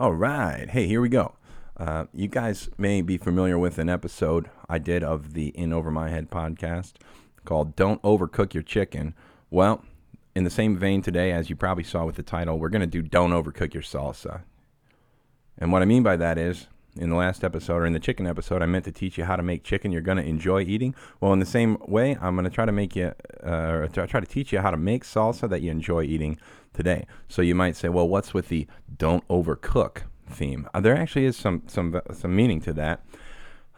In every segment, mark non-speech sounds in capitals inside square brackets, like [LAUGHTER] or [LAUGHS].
All right. Hey, here we go. Uh, you guys may be familiar with an episode I did of the In Over My Head podcast called Don't Overcook Your Chicken. Well, in the same vein today, as you probably saw with the title, we're going to do Don't Overcook Your Salsa. And what I mean by that is, in the last episode or in the chicken episode, I meant to teach you how to make chicken you're going to enjoy eating. Well, in the same way, I'm going to try to make you, uh, try to teach you how to make salsa that you enjoy eating today. So you might say, well, what's with the don't overcook theme? Uh, there actually is some some some meaning to that.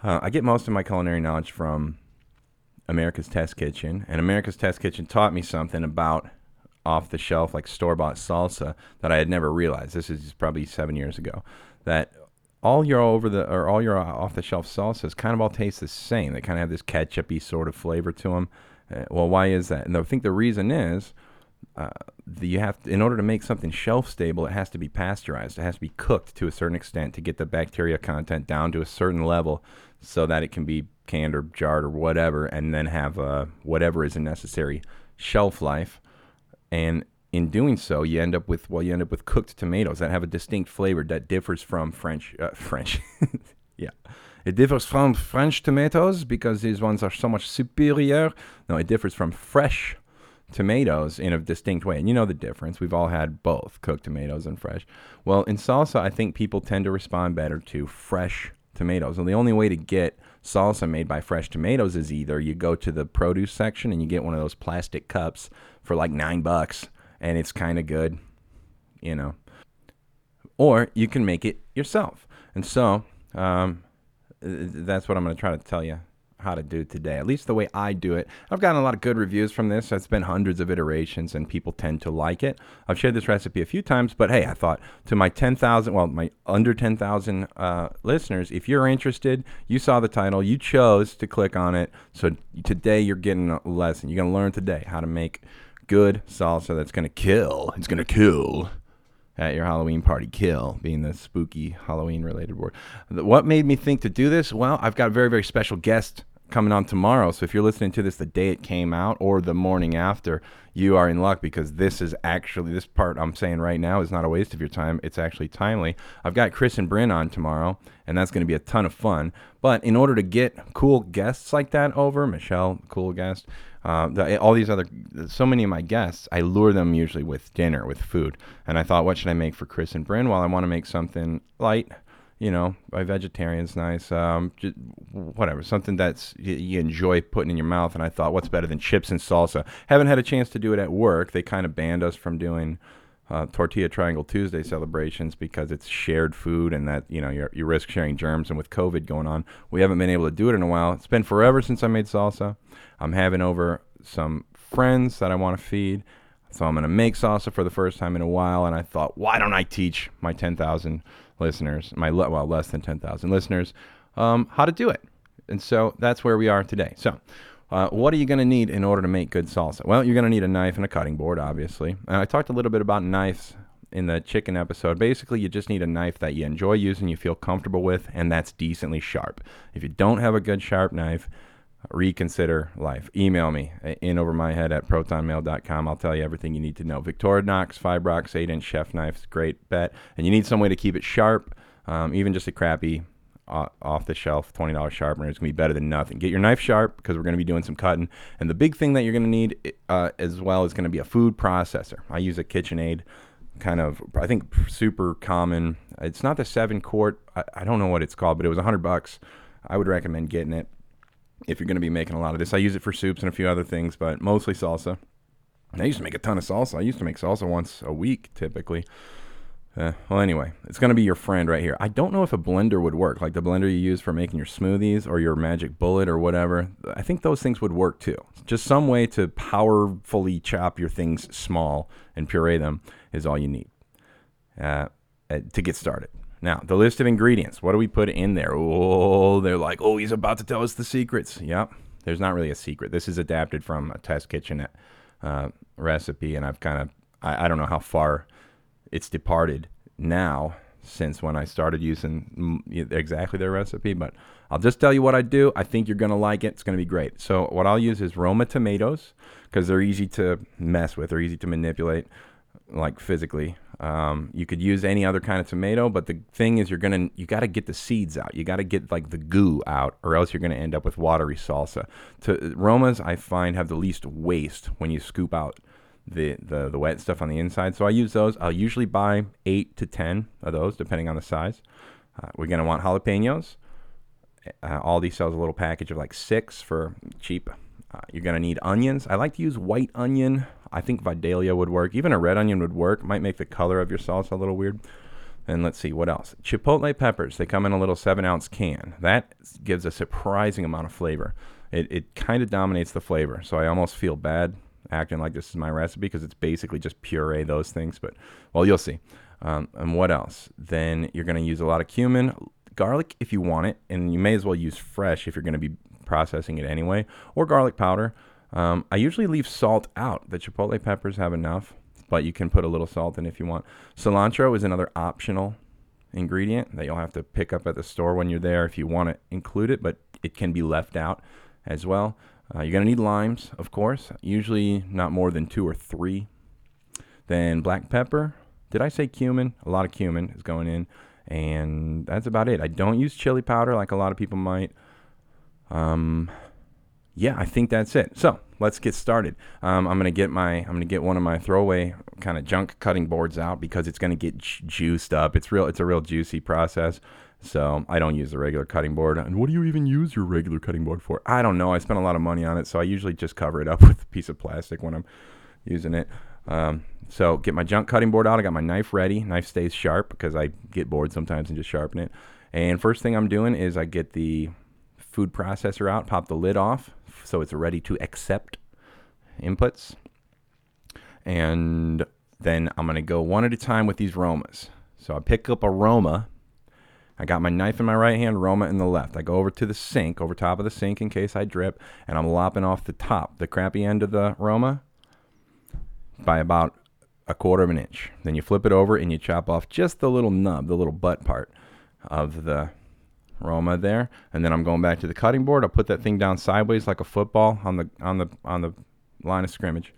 Uh, I get most of my culinary knowledge from America's Test Kitchen, and America's Test Kitchen taught me something about off the shelf, like store bought salsa that I had never realized. This is probably seven years ago. That all your over the or all your off the shelf salsas kind of all taste the same. They kind of have this ketchupy sort of flavor to them. Uh, well, why is that? And I think the reason is uh, you have to, in order to make something shelf stable, it has to be pasteurized. It has to be cooked to a certain extent to get the bacteria content down to a certain level, so that it can be canned or jarred or whatever, and then have uh, whatever is a necessary shelf life. And in doing so, you end up with well, you end up with cooked tomatoes that have a distinct flavor that differs from French uh, [LAUGHS] French. yeah, it differs from French tomatoes because these ones are so much superior. No, it differs from fresh tomatoes in a distinct way. And you know the difference. We've all had both cooked tomatoes and fresh. Well, in salsa, I think people tend to respond better to fresh tomatoes. And the only way to get salsa made by fresh tomatoes is either you go to the produce section and you get one of those plastic cups for like nine bucks and it's kind of good, you know. Or you can make it yourself. And so um, that's what I'm going to try to tell you how to do today, at least the way I do it. I've gotten a lot of good reviews from this. It's been hundreds of iterations, and people tend to like it. I've shared this recipe a few times, but hey, I thought to my 10,000, well, my under 10,000 uh, listeners, if you're interested, you saw the title, you chose to click on it. So today you're getting a lesson. You're going to learn today how to make good salsa that's going to kill. It's going to kill at your Halloween party. Kill being the spooky Halloween related word. What made me think to do this? Well, I've got a very, very special guest coming on tomorrow. So if you're listening to this the day it came out or the morning after, you are in luck because this is actually, this part I'm saying right now is not a waste of your time. It's actually timely. I've got Chris and Bryn on tomorrow, and that's going to be a ton of fun. But in order to get cool guests like that over, Michelle, cool guest, uh, the, all these other, so many of my guests, I lure them usually with dinner, with food. And I thought, what should I make for Chris and Bryn? Well, I want to make something light, you know, by vegetarians, nice, um, just, whatever, something that's you, you, enjoy putting in your mouth. And I thought, what's better than chips and salsa? Haven't had a chance to do it at work. They kind of banned us from doing uh, tortilla triangle Tuesday celebrations because it's shared food and that you know you you risk sharing germs. And with COVID going on, we haven't been able to do it in a while. It's been forever since I made salsa. I'm having over some friends that I want to feed. So I'm going to make salsa for the first time in a while. And I thought, why don't I teach my 10,000 listeners, my well, less than 10,000 listeners, um, how to do it? And so that's where we are today. So, uh, what are you going to need in order to make good salsa? Well, you're going to need a knife and a cutting board, obviously. And I talked a little bit about knives in the chicken episode. Basically, you just need a knife that you enjoy using, you feel comfortable with, and that's decently sharp. If you don't have a good sharp knife, reconsider life. Email me in over my head at protonmail.com. I'll tell you everything you need to know. Victorinox Fibrox 8 inch chef knife, great bet. And you need some way to keep it sharp. Um, even just a crappy uh, off the shelf $20 sharpener is going to be better than nothing. Get your knife sharp because we're going to be doing some cutting. And the big thing that you're going to need uh, as well is going to be a food processor. I use a KitchenAid kind of I think super common. It's not the 7 quart. I, I don't know what it's called, but it was a 100 bucks. I would recommend getting it if you're going to be making a lot of this. I use it for soups and a few other things, but mostly salsa. I used to make a ton of salsa. I used to make salsa once a week typically. Uh, well, anyway, it's going to be your friend right here. I don't know if a blender would work, like the blender you use for making your smoothies or your magic bullet or whatever. I think those things would work too. Just some way to powerfully chop your things small and puree them is all you need uh, uh to get started. Now, the list of ingredients. What do we put in there? Oh, they're like, oh, he's about to tell us the secrets. Yep. There's not really a secret. This is adapted from a test kitchen uh, recipe, and I've kind of, I, I don't know how far it's departed now since when I started using exactly their recipe, but I'll just tell you what I do. I think you're going to like it. It's going to be great. So, what I'll use is Roma tomatoes because they're easy to mess with, they're easy to manipulate like physically. Um, you could use any other kind of tomato, but the thing is, you're gonna you got to get the seeds out. You got to get like the goo out, or else you're gonna end up with watery salsa. To Romas, I find have the least waste when you scoop out the, the the wet stuff on the inside. So I use those. I'll usually buy eight to ten of those, depending on the size. Uh, we're gonna want jalapenos. Uh, Aldi sells a little package of like six for cheap. Uh, you're gonna need onions. I like to use white onion. I think Vidalia would work. Even a red onion would work. Might make the color of your sauce a little weird. And let's see what else. Chipotle peppers. They come in a little seven ounce can. That gives a surprising amount of flavor. It, it kind of dominates the flavor. So I almost feel bad acting like this is my recipe because it's basically just puree those things. But well, you'll see. Um, and what else? Then you're going to use a lot of cumin, garlic if you want it, and you may as well use fresh if you're going to be processing it anyway, or garlic powder. Um, I usually leave salt out. The chipotle peppers have enough, but you can put a little salt in if you want. Cilantro is another optional ingredient that you'll have to pick up at the store when you're there if you want to include it, but it can be left out as well. Uh, you're going to need limes, of course, usually not more than two or three. Then black pepper. Did I say cumin? A lot of cumin is going in. And that's about it. I don't use chili powder like a lot of people might. Um, yeah, I think that's it. So let's get started. Um, I'm gonna get my I'm gonna get one of my throwaway kind of junk cutting boards out because it's gonna get ju- juiced up. It's real. It's a real juicy process. So I don't use the regular cutting board. And what do you even use your regular cutting board for? I don't know. I spent a lot of money on it, so I usually just cover it up [LAUGHS] with a piece of plastic when I'm using it. Um, so get my junk cutting board out. I got my knife ready. Knife stays sharp because I get bored sometimes and just sharpen it. And first thing I'm doing is I get the food processor out, pop the lid off so it's ready to accept inputs. And then I'm going to go one at a time with these Romas. So I pick up a Roma. I got my knife in my right hand, Roma in the left. I go over to the sink, over top of the sink in case I drip, and I'm lopping off the top, the crappy end of the Roma, by about a quarter of an inch. Then you flip it over and you chop off just the little nub, the little butt part of the Roma there, and then I'm going back to the cutting board. I'll put that thing down sideways like a football on the on the on the line of scrimmage.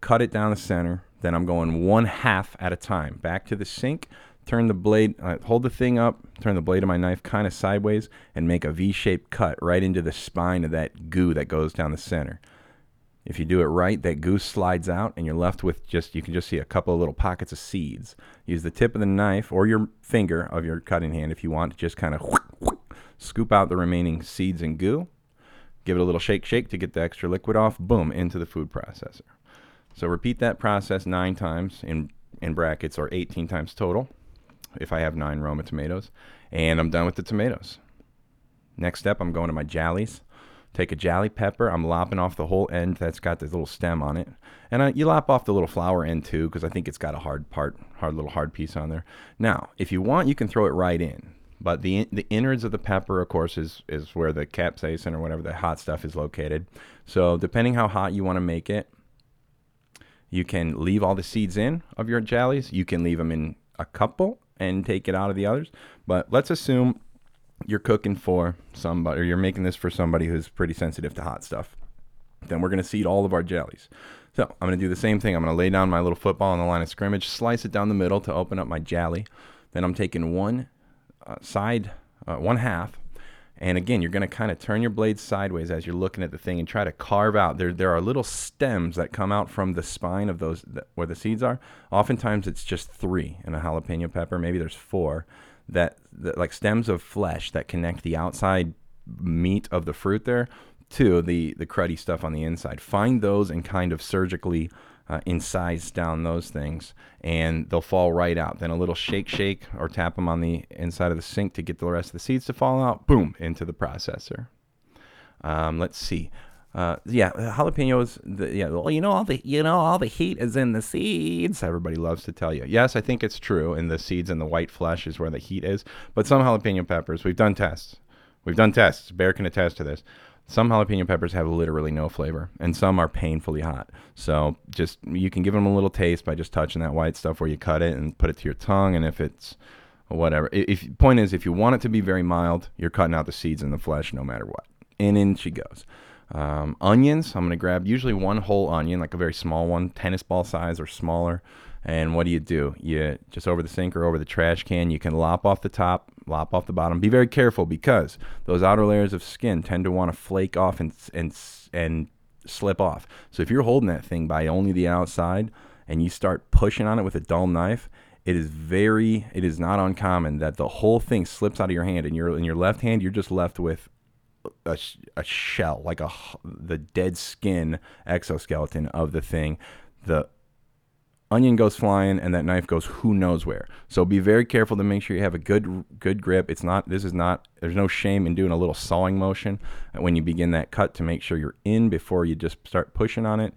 Cut it down the center. Then I'm going one half at a time back to the sink. Turn the blade, uh, hold the thing up, turn the blade of my knife kind of sideways, and make a V-shaped cut right into the spine of that goo that goes down the center. If you do it right, that goose slides out and you're left with just, you can just see a couple of little pockets of seeds. Use the tip of the knife or your finger of your cutting hand if you want to just kind of scoop out the remaining seeds and goo. Give it a little shake, shake to get the extra liquid off. Boom, into the food processor. So repeat that process nine times in, in brackets or 18 times total if I have nine Roma tomatoes. And I'm done with the tomatoes. Next step, I'm going to my jallies. Take a jolly pepper. I'm lopping off the whole end that's got this little stem on it, and I, you lop off the little flower end too because I think it's got a hard part, hard little hard piece on there. Now, if you want, you can throw it right in, but the the innards of the pepper, of course, is is where the capsaicin or whatever the hot stuff is located. So depending how hot you want to make it, you can leave all the seeds in of your jallies. You can leave them in a couple and take it out of the others. But let's assume you're cooking for somebody or you're making this for somebody who's pretty sensitive to hot stuff, then we're to seed all of our jellies. So I'm going to do the same thing. I'm going to lay down my little football on the line of scrimmage, slice it down the middle to open up my jelly. Then I'm taking one uh, side, uh, one half, and again, you're going to kind of turn your blade sideways as you're looking at the thing and try to carve out. There, there are little stems that come out from the spine of those where the seeds are. Oftentimes, it's just three in a jalapeno pepper. Maybe there's four that, that like stems of flesh that connect the outside meat of the fruit there to the the cruddy stuff on the inside. Find those and kind of surgically uh, incise down those things, and they'll fall right out. Then a little shake, shake, or tap them on the inside of the sink to get the rest of the seeds to fall out. Boom, into the processor. Um, let's see. Uh, yeah, jalapenos. The, yeah, well, you know all the you know all the heat is in the seeds. Everybody loves to tell you. Yes, I think it's true. In the seeds and the white flesh is where the heat is. But some jalapeno peppers, we've done tests. We've done tests. Bear can attest to this. Some jalapeno peppers have literally no flavor, and some are painfully hot. So just you can give them a little taste by just touching that white stuff where you cut it and put it to your tongue. And if it's whatever, if point is, if you want it to be very mild, you're cutting out the seeds and the flesh no matter what. And in she goes. Um, onions, I'm going to grab usually one whole onion, like a very small one, tennis ball size or smaller. And what do you do? You just over the sink or over the trash can. You can lop off the top, lop off the bottom. Be very careful because those outer layers of skin tend to want to flake off and and and slip off. So if you're holding that thing by only the outside and you start pushing on it with a dull knife, it is very it is not uncommon that the whole thing slips out of your hand and you're in your left hand you're just left with a, a shell like a the dead skin exoskeleton of the thing the onion goes flying and that knife goes who knows where. So be very careful to make sure you have a good good grip. It's not this is not there's no shame in doing a little sawing motion when you begin that cut to make sure you're in before you just start pushing on it.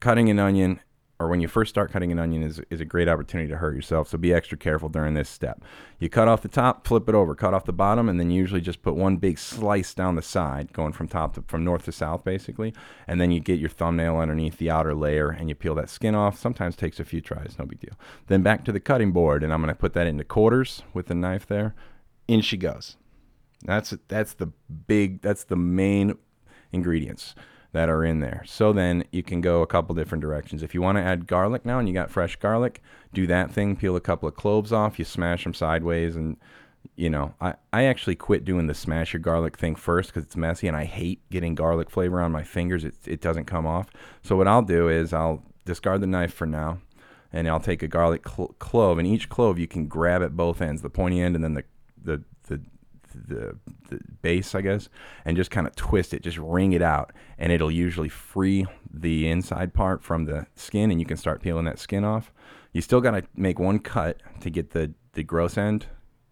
Cutting an onion or when you first start cutting an onion is, is a great opportunity to hurt yourself. So be extra careful during this step. You cut off the top, flip it over, cut off the bottom, and then usually just put one big slice down the side, going from top to from north to south basically. And then you get your thumbnail underneath the outer layer and you peel that skin off. Sometimes takes a few tries, no big deal. Then back to the cutting board, and I'm gonna put that into quarters with the knife there. In she goes. That's that's the big that's the main ingredients that are in there. So then you can go a couple different directions. If you want to add garlic now and you got fresh garlic, do that thing, peel a couple of cloves off, you smash them sideways and you know, I, I actually quit doing the smash your garlic thing first because it's messy and I hate getting garlic flavor on my fingers. It, it doesn't come off. So what I'll do is I'll discard the knife for now and I'll take a garlic cl- clove and each clove you can grab at both ends, the pointy end and then the, the, the the, the base, I guess, and just kind of twist it, just wring it out, and it'll usually free the inside part from the skin, and you can start peeling that skin off. You still got to make one cut to get the, the gross end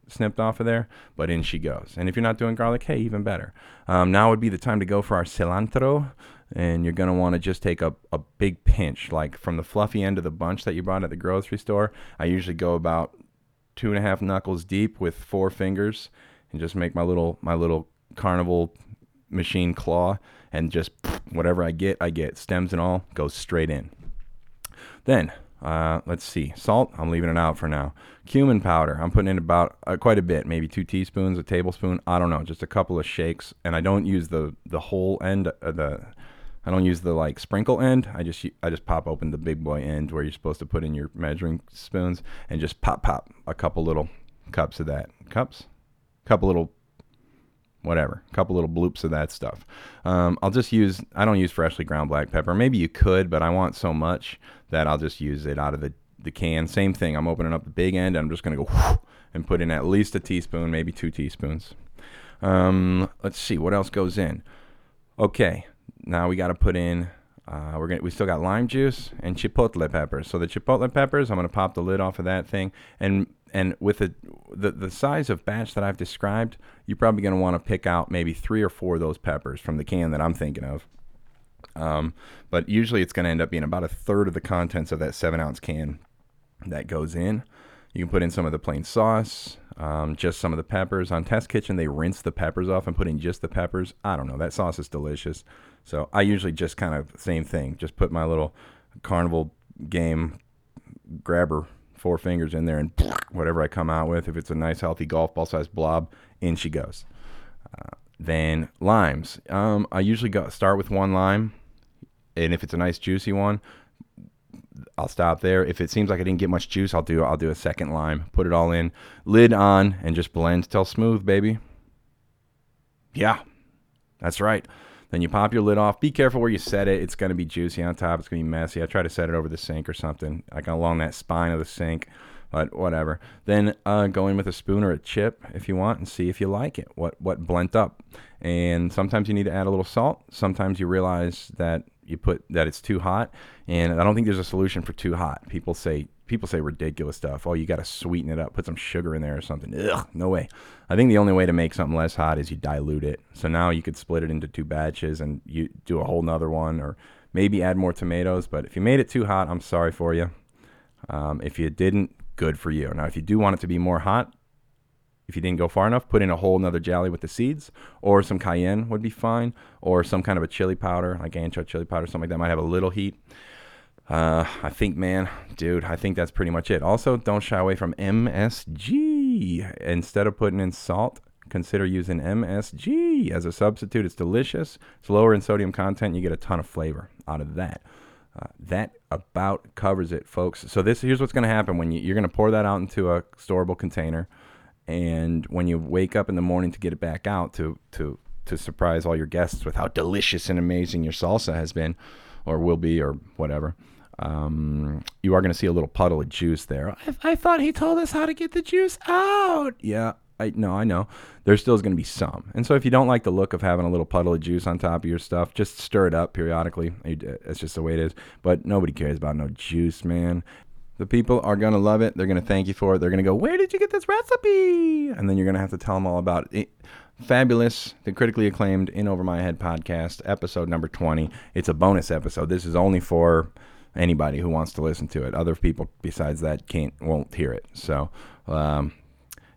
snipped off of there, but in she goes. And if you're not doing garlic, hey, even better. Um, now would be the time to go for our cilantro, and you're going to want to just take a, a big pinch, like from the fluffy end of the bunch that you bought at the grocery store. I usually go about two and a half knuckles deep with four fingers and just make my little my little carnival machine claw and just [SNIFFS] whatever I get, I get stems and all goes straight in. Then uh, let's see, salt. I'm leaving it out for now. Cumin powder. I'm putting in about uh, quite a bit, maybe two teaspoons, a tablespoon. I don't know, just a couple of shakes. And I don't use the the whole end. Uh, the I don't use the like sprinkle end. I just I just pop open the big boy end where you're supposed to put in your measuring spoons and just pop pop a couple little cups of that. Cups? Couple little whatever, a couple little bloops of that stuff. Um, I'll just use, I don't use freshly ground black pepper. Maybe you could, but I want so much that I'll just use it out of the, the can. Same thing. I'm opening up the big end. I'm just going to go [LAUGHS] and put in at least a teaspoon, maybe two teaspoons. Um, let's see what else goes in. Okay, now we got to put in. Uh, we're gonna. We still got lime juice and chipotle peppers. So the chipotle peppers, I'm gonna pop the lid off of that thing and and with the, the, the size of batch that I've described, you're probably going to want to pick out maybe three or four of those peppers from the can that I'm thinking of. Um, but usually it's going to end up being about a third of the contents of that seven ounce can that goes in. You can put in some of the plain sauce, um, just some of the peppers. On Test Kitchen, they rinse the peppers off and put in just the peppers. I don't know. That sauce is delicious. So I usually just kind of same thing. Just put my little carnival game grabber four fingers in there and [LAUGHS] whatever I come out with, if it's a nice healthy golf ball sized blob, in she goes. Uh, then limes. Um, I usually go start with one lime, and if it's a nice juicy one, I'll stop there. If it seems like I didn't get much juice, I'll do I'll do a second lime. Put it all in, lid on, and just blend till smooth, baby. Yeah, that's right. Then you pop your lid off. Be careful where you set it. It's going to be juicy on top. It's going to be messy. I try to set it over the sink or something, like along that spine of the sink, but whatever. Then uh, go in with a spoon or a chip if you want and see if you like it. What what blent up? And sometimes you need to add a little salt. Sometimes you realize that you put that it's too hot, and I don't think there's a solution for too hot. People say people say ridiculous stuff. Oh, you got to sweeten it up, put some sugar in there or something. Ugh, no way. I think the only way to make something less hot is you dilute it. So now you could split it into two batches and you do a whole nother one, or maybe add more tomatoes. But if you made it too hot, I'm sorry for you. Um, if you didn't, good for you. Now, if you do want it to be more hot, if you didn't go far enough, put in a whole nother jelly with the seeds, or some cayenne would be fine, or some kind of a chili powder, like ancho chili powder, something like that might have a little heat. Uh, I think, man, dude, I think that's pretty much it. Also, don't shy away from MSG. Instead of putting in salt, consider using MSG as a substitute. It's delicious. It's lower in sodium content. You get a ton of flavor out of that. Uh, that about covers it, folks. So this here's what's going to happen when you, you're going to pour that out into a storable container, and when you wake up in the morning to get it back out to to to surprise all your guests with how delicious and amazing your salsa has been, or will be, or whatever. Um, you are going to see a little puddle of juice there. I, I thought he told us how to get the juice out. Yeah, I no, I know. There still is going to be some. And so if you don't like the look of having a little puddle of juice on top of your stuff, just stir it up periodically. It's just the way it is. But nobody cares about no juice, man. The people are going to love it. They're going to thank you for it. They're going to go, Where did you get this recipe? And then you're going to have to tell them all about it. Fabulous, the critically acclaimed In Over My Head podcast, episode number 20. It's a bonus episode. This is only for anybody who wants to listen to it. Other people besides that can't, won't hear it. So, um,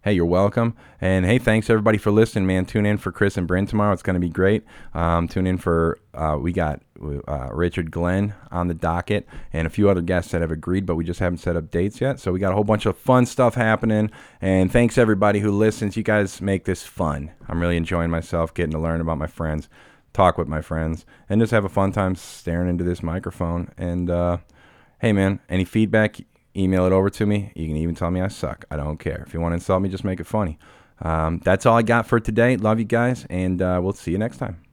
hey, you're welcome. And hey, thanks everybody for listening, man. Tune in for Chris and Bryn tomorrow. It's going to be great. Um, tune in for, uh, we got uh, Richard Glenn on the docket and a few other guests that have agreed, but we just haven't set up dates yet. So we got a whole bunch of fun stuff happening. And thanks everybody who listens. You guys make this fun. I'm really enjoying myself getting to learn about my friends, talk with my friends, and just have a fun time staring into this microphone. And, uh, hey, man, any feedback? email it over to me. You can even tell me I suck. I don't care. If you want to insult me, just make it funny. Um, that's all I got for today. Love you guys, and uh, we'll see you next time.